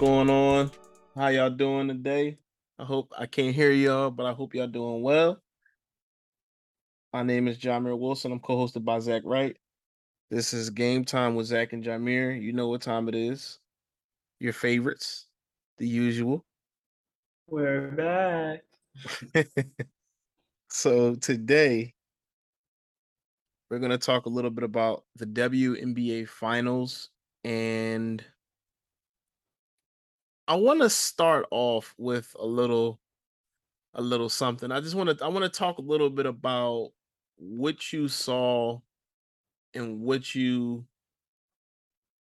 going on? How y'all doing today? I hope I can't hear y'all, but I hope y'all doing well. My name is Jamir Wilson. I'm co-hosted by Zach Wright. This is game time with Zach and Jamir. You know what time it is. Your favorites, the usual. We're back. so today we're going to talk a little bit about the WNBA finals and I want to start off with a little a little something. I just want to I want to talk a little bit about what you saw and what you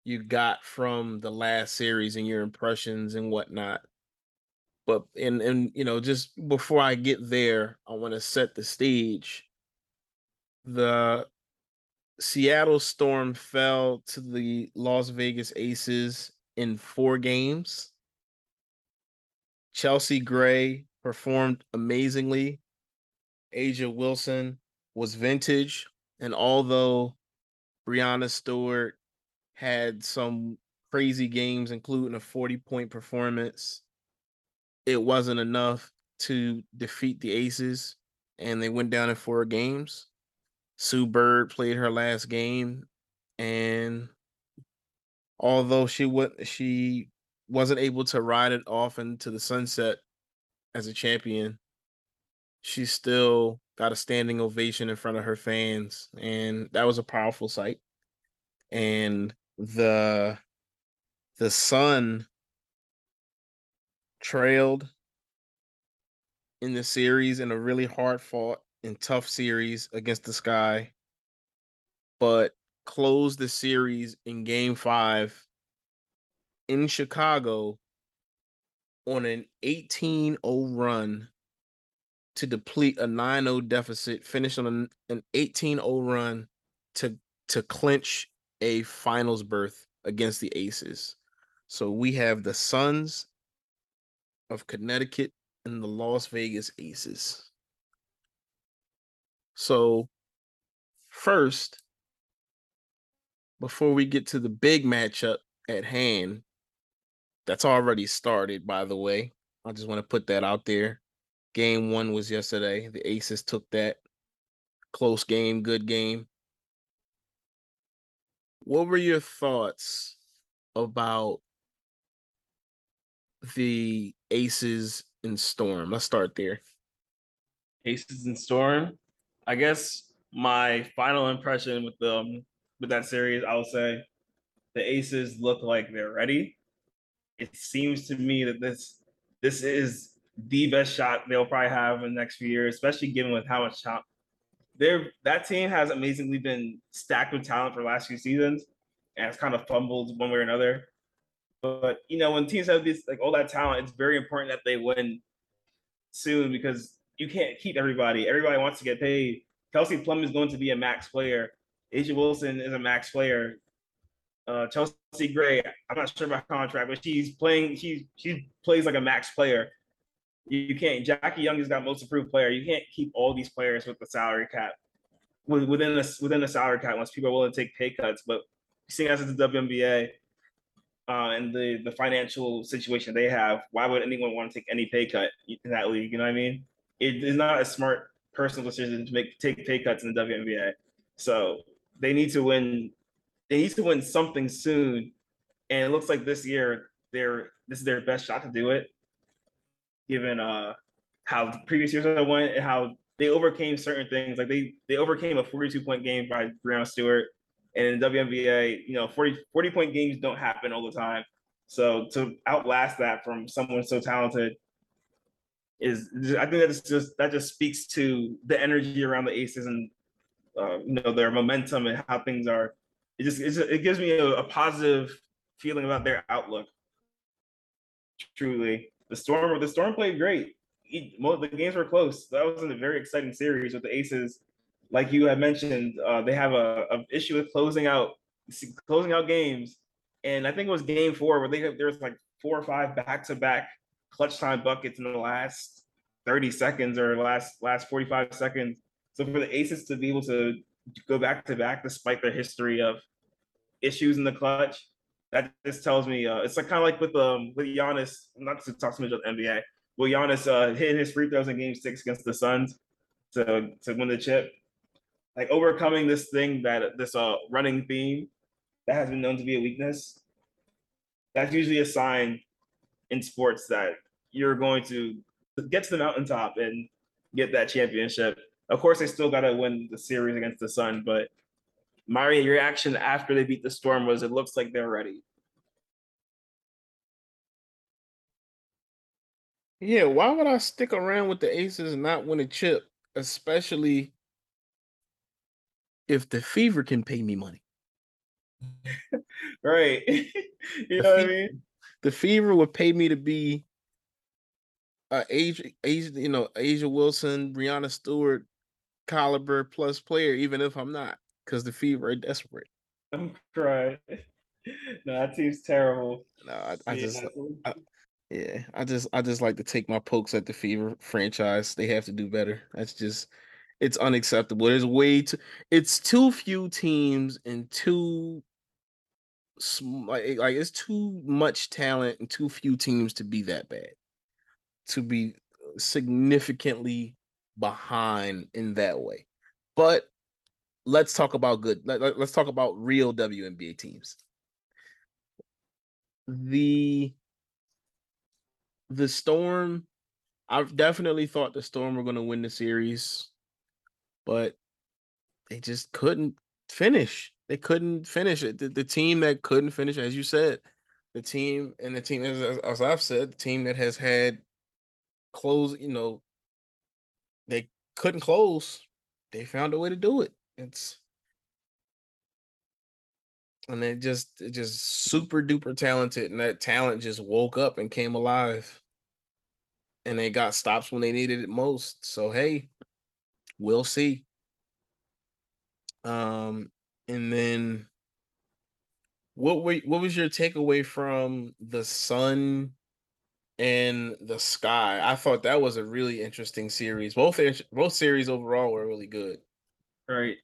you got from the last series and your impressions and whatnot. But and and you know, just before I get there, I want to set the stage. The Seattle Storm fell to the Las Vegas Aces in four games. Chelsea Gray performed amazingly. A'ja Wilson was vintage. And although Breanna Stewart had some crazy games, including a 40 point performance, it wasn't enough to defeat the Aces. And they went down in four games. Sue Bird played her last game. And although she would she wasn't able to ride it off into the sunset as a champion, she still got a standing ovation in front of her fans, and that was a powerful sight. And the the sun trailed in the series in a really hard fought and tough series against the sky, but closed the series in game five in Chicago on an 18-0 run to deplete a 9-0 deficit, finish on an, an 18-0 run to to clinch a finals berth against the Aces. So we have the Suns of Connecticut and the Las Vegas Aces. So first, before we get to the big matchup at hand, that's already started, by the way. I just want to put that out there. Game one was yesterday. The Aces took that. Close game, good game. What were your thoughts about the Aces and Storm? Let's start there. Aces and Storm. I guess my final impression with them with that series, I will say the Aces look like they're ready it seems to me that this this is the best shot they'll probably have in the next few years, especially given with how much talent. Their that team has amazingly been stacked with talent for the last few seasons, and it's kind of fumbled one way or another. But you know, when teams have these like all that talent, it's very important that they win soon because you can't keep everybody. Everybody wants to get paid. Kelsey Plum is going to be a max player. A'ja Wilson is a max player uh, Chelsea Gray. I'm not sure about contract, but she's playing. She she plays like a max player. You, you can't. Jackie Young has got most improved player. You can't keep all these players with the salary cap within the within the salary cap once people are willing to take pay cuts. But seeing as it's the WNBA uh, and the the financial situation they have, why would anyone want to take any pay cut in that league? You know what I mean? It is not a smart personal decision to make take pay cuts in the WNBA. So they need to win they need to win something soon. And it looks like this year they're this is their best shot to do it, given uh how the previous years have went and how they overcame certain things. Like they they overcame a 42 point game by Breanna Stewart. And in WNBA, you know, 40, 40 point games don't happen all the time. So to outlast that from someone so talented is I think that's just that just speaks to the energy around the Aces and uh, you know their momentum and how things are it just it gives me a, a positive feeling about their outlook. Truly, the storm the storm played great. the games were close. That was a very exciting series with the Aces. Like you had mentioned, uh, they have a, a, issue with closing out closing out games, and I think it was Game Four where they there was like four or five back to back clutch time buckets in the last 30 seconds or last last 45 seconds. So for the Aces to be able to go back to back despite their history of issues in the clutch. that just tells me uh, it's like kind of like with um with Giannis. Not to talk so much about the NBA. Well, Giannis uh, hitting his free throws in Game Six against the Suns to to win the chip. Like overcoming this thing that this uh running theme that has been known to be a weakness. That's usually a sign in sports that you're going to get to the mountaintop and get that championship. Of course, they still got to win the series against the Sun, but Mario, your reaction after they beat the Storm was it looks like they're ready. Yeah, why would I stick around with the Aces and not win a chip, especially if the Fever can pay me money? right. you know what I mean? The Fever would pay me to be uh A'ja, A'ja, you know, A'ja Wilson, Breanna Stewart caliber plus player, even if I'm not, because the Fever are desperate. I'm crying. No, that team's terrible. No, I, I just, I, yeah, I just, I just like to take my pokes at the Fever franchise. They have to do better. That's just, it's unacceptable. There's way too, it's too few teams and too like, like it's too much talent and too few teams to be that bad to be significantly behind in that way. But let's talk about good. Let, let, let's talk about real WNBA teams. The the Storm, I've definitely thought the Storm were going to win the series, but they just couldn't finish. They couldn't finish it. The, the team that couldn't finish, as you said, the team and the team, as, as I've said, the team that has had close, you know, they couldn't close. They found a way to do it. It's and they just just super duper talented, and that talent just woke up and came alive. And they got stops when they needed it most. So hey, we'll see. Um, and then what were what was your takeaway from the Sun and the Sky? I thought that was a really interesting series. Both both series overall were really good. Right.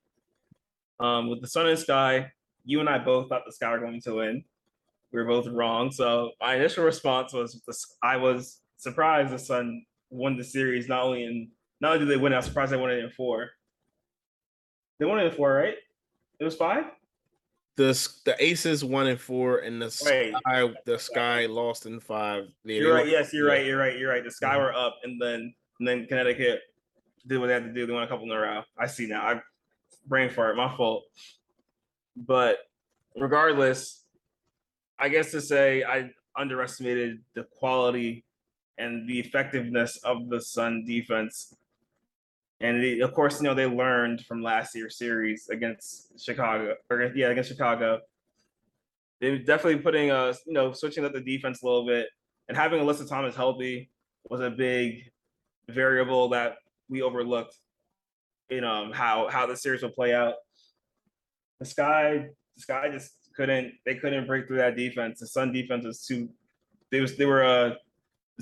Um, with the Sun and Sky, you and I both thought the Sky were going to win. We were both wrong. So my initial response was I was surprised the Sun won the series. Not only in not only did they win, I was surprised they won it in four. They won it in four, right? It was five. The the Aces won in four, and the Wait. Sky the Sky lost in five. You're right. Yes, you're right. You're right. You're right. The Sky mm-hmm. were up, and then and then Connecticut did what they had to do. They won a couple in a row. I see now. I brain fart. My fault. But regardless, I guess to say I underestimated the quality and the effectiveness of the Sun defense and they, of course, you know they learned from last year's series against Chicago, or yeah, against Chicago. They're definitely putting a you know switching up the defense a little bit, and having Alyssa Thomas healthy was a big variable that we overlooked in um how how the series would play out. The Sky, the Sky just couldn't they couldn't break through that defense. The Sun defense was too they was they were uh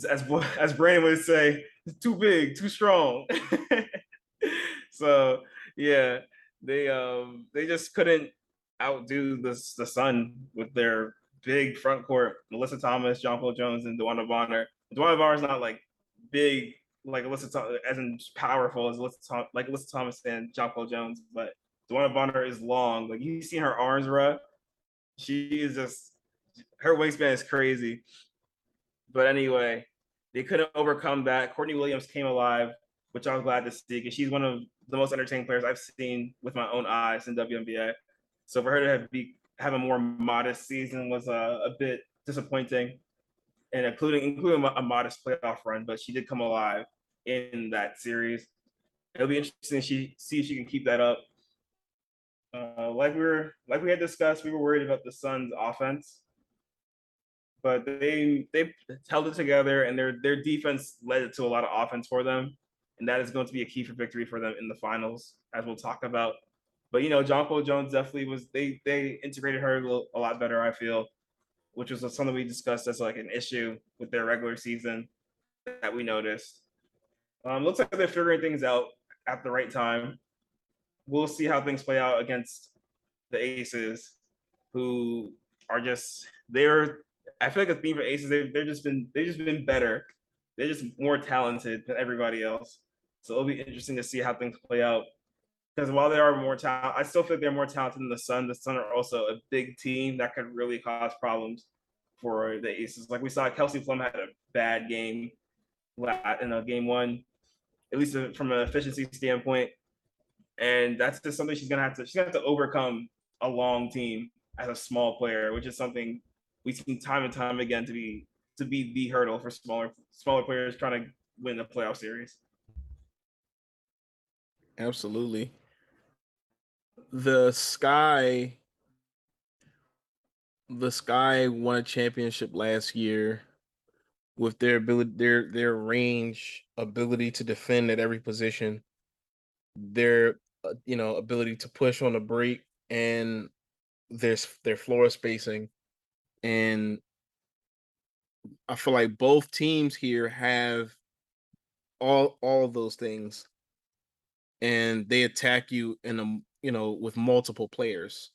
as as Brandon would say, too big, too strong. so yeah, they um they just couldn't outdo the the Sun with their big front court. Melissa Thomas, Jonquel Jones, and DeWanna Bonner. DeWanna Bonner is not like big like Alyssa as in powerful as Alyssa Thomas, like Alyssa Thomas and Jonquel Jones, but DeWanna Bonner is long. Like you see her arms, rough. She is just her wingspan is crazy. But anyway, they couldn't overcome that. Courtney Williams came alive, which I was glad to see because she's one of the most entertaining players I've seen with my own eyes in WNBA. So for her to have, be, have a more modest season was uh, a bit disappointing, and including including a modest playoff run. But she did come alive in that series. It'll be interesting to she, see if she can keep that up. Uh, like we were like we had discussed, we were worried about the Suns' offense but they they held it together and their their defense led to a lot of offense for them and that is going to be a key for victory for them in the finals as we'll talk about but you know Jonquel Jones definitely was they they integrated her a lot better I feel which was something we discussed as like an issue with their regular season that we noticed um, looks like they're figuring things out at the right time we'll see how things play out against the aces who are just they're. I feel like a theme for Aces. They've they're just been they've just been better. They're just more talented than everybody else. So it'll be interesting to see how things play out. Because while they are more talented, I still think they're more talented than the Sun. The Sun are also a big team that could really cause problems for the Aces. Like we saw, Kelsey Plum had a bad game in a game one, at least from an efficiency standpoint. And that's just something she's gonna have to she's gonna have to overcome a long team as a small player, which is something we've seen time and time again to be to be the hurdle for smaller smaller players trying to win the playoff series. Absolutely. The Sky the Sky won a championship last year with their ability their their range ability to defend at every position their uh, you know ability to push on the break and there's their floor spacing and I feel like both teams here have all all of those things and they attack you in a you know with multiple players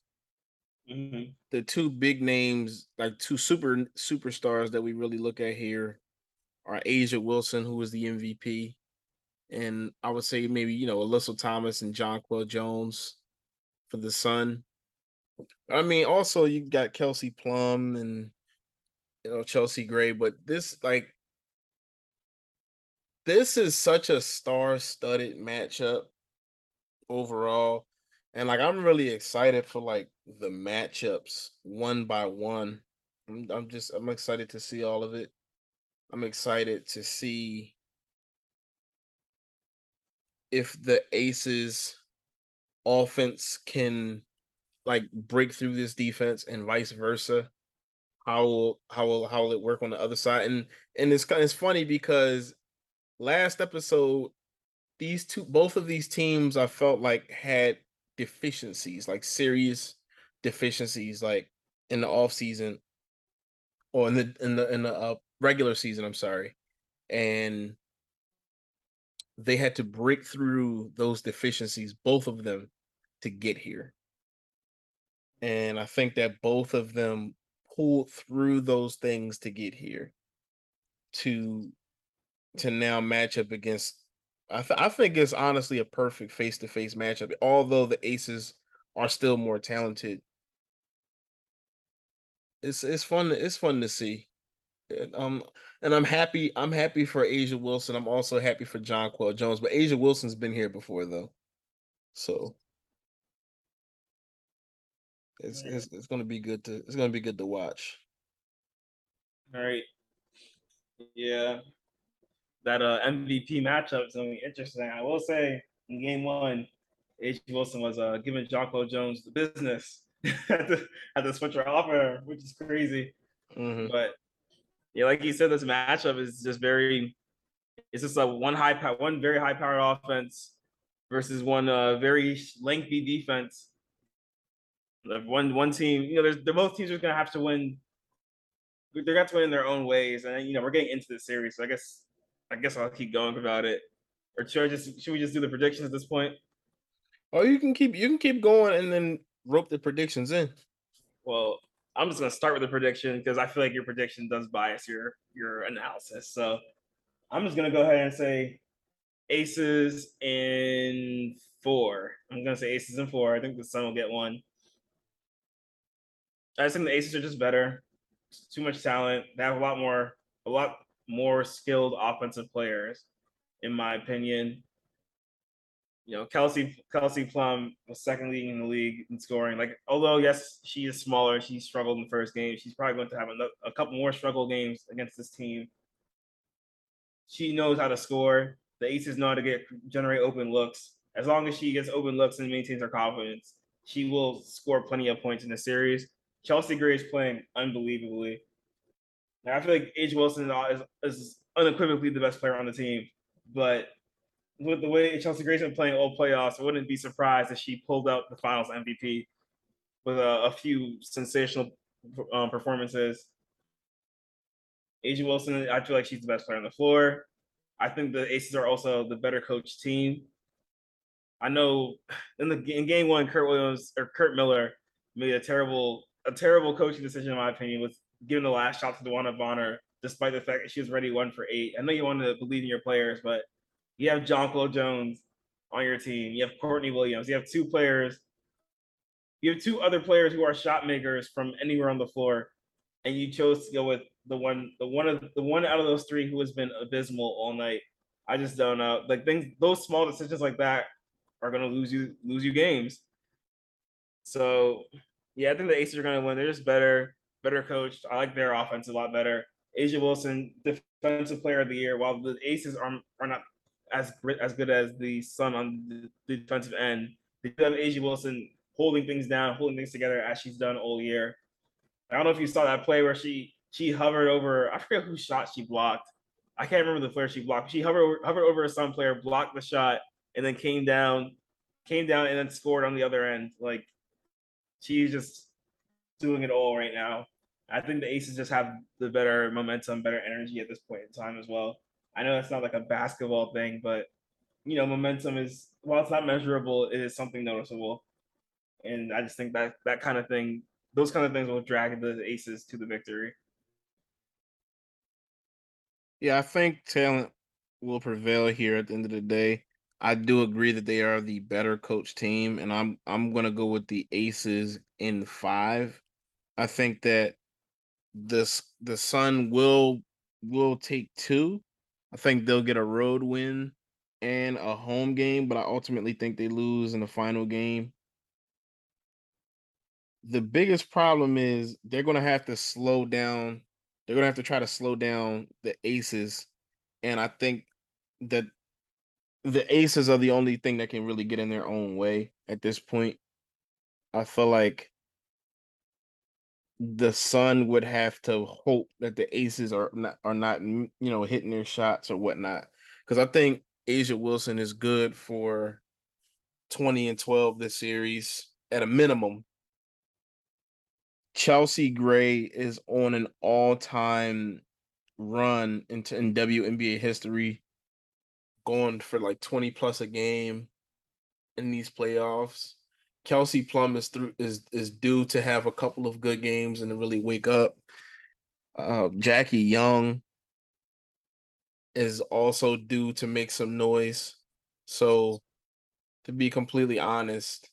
Mm-hmm. the two big names like two super superstars that we really look at here are A'ja Wilson who was the MVP and I would say maybe you know Alyssa Thomas and Jonquel Jones for the Sun I mean also you got Kelsey Plum and you know Chelsea Gray, but this like this is such a star-studded matchup overall. And like I'm really excited for like the matchups one by one. I'm, I'm just I'm excited to see all of it. I'm excited to see if the Aces offense can like break through this defense and vice versa how will how will how will it work on the other side? And and it's kind it's funny because last episode, these two both of these teams I felt like had deficiencies, like serious deficiencies, like in the off season or in the in the in the uh, regular season. I'm sorry, and they had to break through those deficiencies, both of them, to get here. And I think that both of them pulled through those things to get here to to now match up against I, th- I think it's honestly a perfect face-to-face matchup although the aces are still more talented it's it's fun it's fun to see and, um and i'm happy i'm happy for A'ja wilson i'm also happy for jonquel jones but A'ja wilson's been here before though so it's, it's it's gonna be good to it's gonna be good to watch. All right. Yeah. That uh MVP matchup is gonna be interesting. I will say in game one, H. Wilson was uh giving Jonquel Jones the business at the at the switcher offer, which is crazy. Mm-hmm. But yeah, like you said, this matchup is just very it's just a one high one very high powered offense versus one uh very lengthy defense one one team, you know, there's they're both teams are gonna have to win. They're gonna have to win in their own ways, and you know, we're getting into the series, so I guess I guess I'll keep going about it. Or should I just should we just do the predictions at this point? Oh, you can keep you can keep going and then rope the predictions in. Well, I'm just gonna start with the prediction because I feel like your prediction does bias your your analysis. So I'm just gonna go ahead and say aces in four. I'm gonna say aces in four. I think the Sun will get one. I just think the Aces are just better. Too much talent. They have a lot more, a lot more skilled offensive players, in my opinion. You know, Kelsey Kelsey Plum was second leading in the league in scoring. Like, although yes, she is smaller, she struggled in the first game. She's probably going to have a, couple more struggle games against this team. She knows how to score. The Aces know how to get generate open looks. As long as she gets open looks and maintains her confidence, she will score plenty of points in the series. Chelsea Gray is playing unbelievably. Now, I feel like A'ja Wilson is, is unequivocally the best player on the team, but with the way Chelsea Gray's playing all playoffs, I wouldn't be surprised if she pulled out the Finals MVP with a, a few sensational um, performances. A'ja Wilson, I feel like she's the best player on the floor. I think the Aces are also the better coach team. I know in the in game one, Kurt Williams or Curt Miller made a terrible a terrible coaching decision in my opinion with giving the last shot to DeWanna Bonner, despite the fact that she was ready one for eight. I know you want to believe in your players, but you have Jonquel Jones on your team. You have Courtney Williams. You have two players. You have two other players who are shot makers from anywhere on the floor, and you chose to go with the one, the one of the one out of those three who has been abysmal all night. I just don't know. Like things, those small decisions like that are going to lose you lose you games. So, yeah, I think the Aces are going to win. They're just better, better coached. I like their offense a lot better. A'ja Wilson, defensive player of the year, while the Aces are are not as as good as the Sun on the defensive end. They have A'ja Wilson holding things down, holding things together as she's done all year. I don't know if you saw that play where she she hovered over. I forget who shot she blocked. I can't remember the player she blocked. She hovered over, hovered over a Sun player, blocked the shot, and then came down, came down and then scored on the other end. Like she's just doing it all right now. I think the Aces just have the better momentum, better energy at this point in time as well. I know it's not like a basketball thing, but you know, momentum is while it's not measurable, it is something noticeable. And I just think that that kind of thing, those kind of things will drag the Aces to the victory. Yeah, I think talent will prevail here at the end of the day. I do agree that they are the better coach team, and I'm I'm gonna go with the Aces in five. I think that this the Sun will will take two. I think they'll get a road win and a home game, but I ultimately think they lose in the final game. The biggest problem is they're gonna have to slow down. They're gonna have to try to slow down the Aces, and I think that the Aces are the only thing that can really get in their own way at this point. I feel like the Sun would have to hope that the Aces are not are not mm, you know hitting their shots or whatnot. Because I think A'ja Wilson is good for 20 and 12 this series at a minimum. Chelsea Gray is on an all-time run into in WNBA history going for like 20 plus a game in these playoffs. Kelsey Plum is through is is due to have a couple of good games and to really wake up. Uh, Jackie Young is also due to make some noise. So, to be completely honest,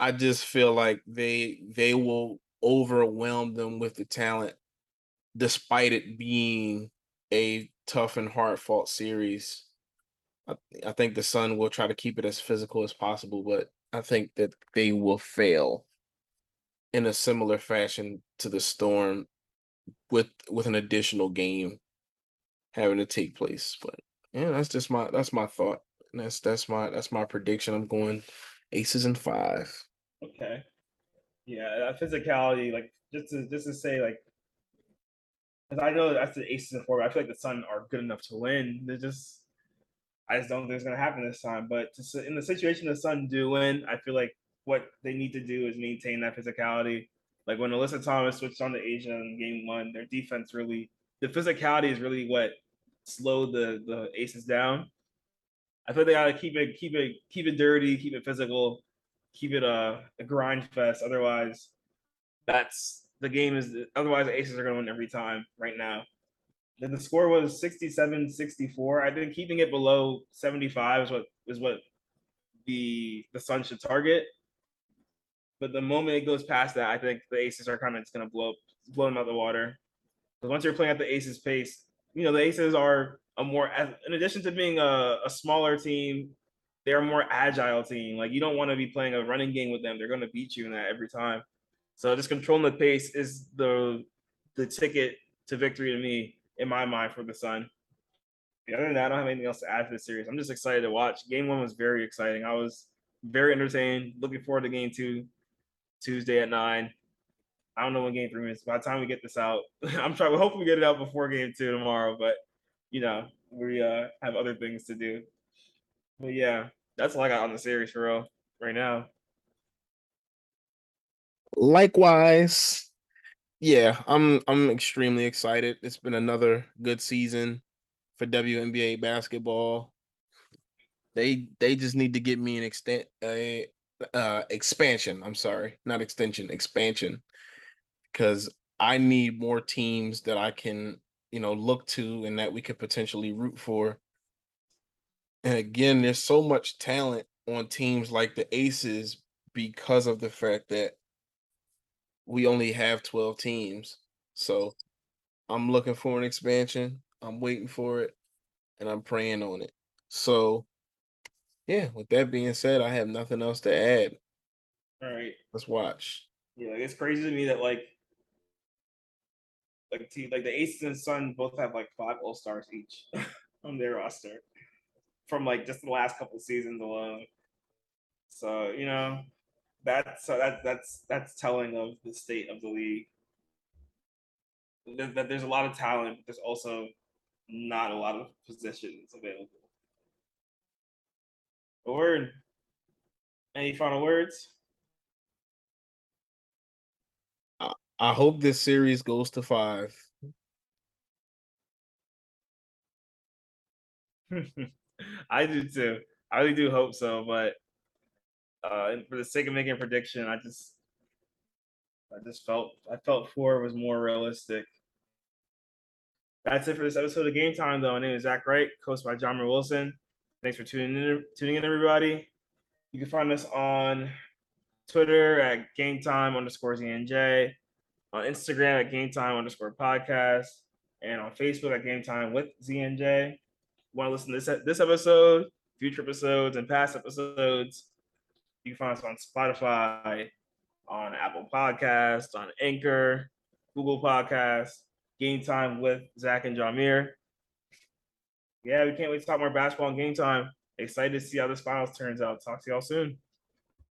I just feel like they they will overwhelm them with the talent, despite it being a tough and hard fought series. I, I think the Sun will try to keep it as physical as possible, but I think that they will fail in a similar fashion to the Storm with with an additional game having to take place. But yeah, that's just my that's my thought. And that's that's my that's my prediction. I'm going aces and five. Okay. Yeah, that physicality, like just to just to say, like because I know that's the aces and four. But I feel like the Sun are good enough to win. They're just, I just don't think it's gonna happen this time. But to, in the situation the Sun do win, I feel like what they need to do is maintain that physicality. Like when Alyssa Thomas switched on to A'ja in game one, their defense really, the physicality is really what slowed the the Aces down. I feel they gotta keep it, keep it, keep it dirty, keep it physical, keep it a, a grind fest. Otherwise, that's the game is otherwise the Aces are going to win every time right now. The score was 67-64. I think keeping it below 75 is what is what the the Sun should target. But the moment it goes past that, I think the Aces are kind of just going to blow blow them out the water. Because once you're playing at the Aces pace, you know the Aces are a more in addition to being a, a smaller team, they're a more agile team. Like you don't want to be playing a running game with them. They're going to beat you in that every time. So just controlling the pace is the the ticket to victory to me in my mind for the Sun. The other than that, I don't have anything else to add to the series. I'm just excited to watch. Game one was very exciting. I was very entertained. Looking forward to game two, Tuesday at nine. I don't know when game three is. By the time we get this out, I'm trying. To hopefully, we get it out before game two tomorrow. But you know, we uh, have other things to do. But yeah, that's all I got on the series for real right now. Likewise, yeah, I'm I'm extremely excited. It's been another good season for WNBA basketball. They they just need to get me an extent a uh expansion. I'm sorry, not extension, expansion. Because I need more teams that I can, you know, look to and that we could potentially root for. And again, there's so much talent on teams like the Aces because of the fact that we only have 12 teams. So I'm looking for an expansion. I'm waiting for it and I'm praying on it. So yeah, with that being said, I have nothing else to add. All right. Let's watch. Yeah, it's crazy to me that like like team like the Aces and Sun both have like five All Stars each on their roster from like just the last couple seasons alone. So you know that's so that that's that's telling of the state of the league. That, that there's a lot of talent, but there's also not a lot of positions available. A word. Any final words? I hope this series goes to five. I do too. I really do hope so, but uh, for the sake of making a prediction, I just, I just felt, I felt four was more realistic. That's it for this episode of Game Time, though. My name is Zach Wright, coached by John Wilson. Thanks for tuning in, tuning in, everybody. You can find us on Twitter at Game Time underscore ZNJ on Instagram at Game Time underscore podcast, and on Facebook at Game Time with ZNJ. Want to listen to this this episode, future episodes, and past episodes? You can find us on Spotify, on Apple Podcast, on Anchor, Google Podcast, Game Time with Zach and Jamir. Yeah, we can't wait to talk more basketball and game time. Excited to see how this finals turns out. Talk to y'all soon.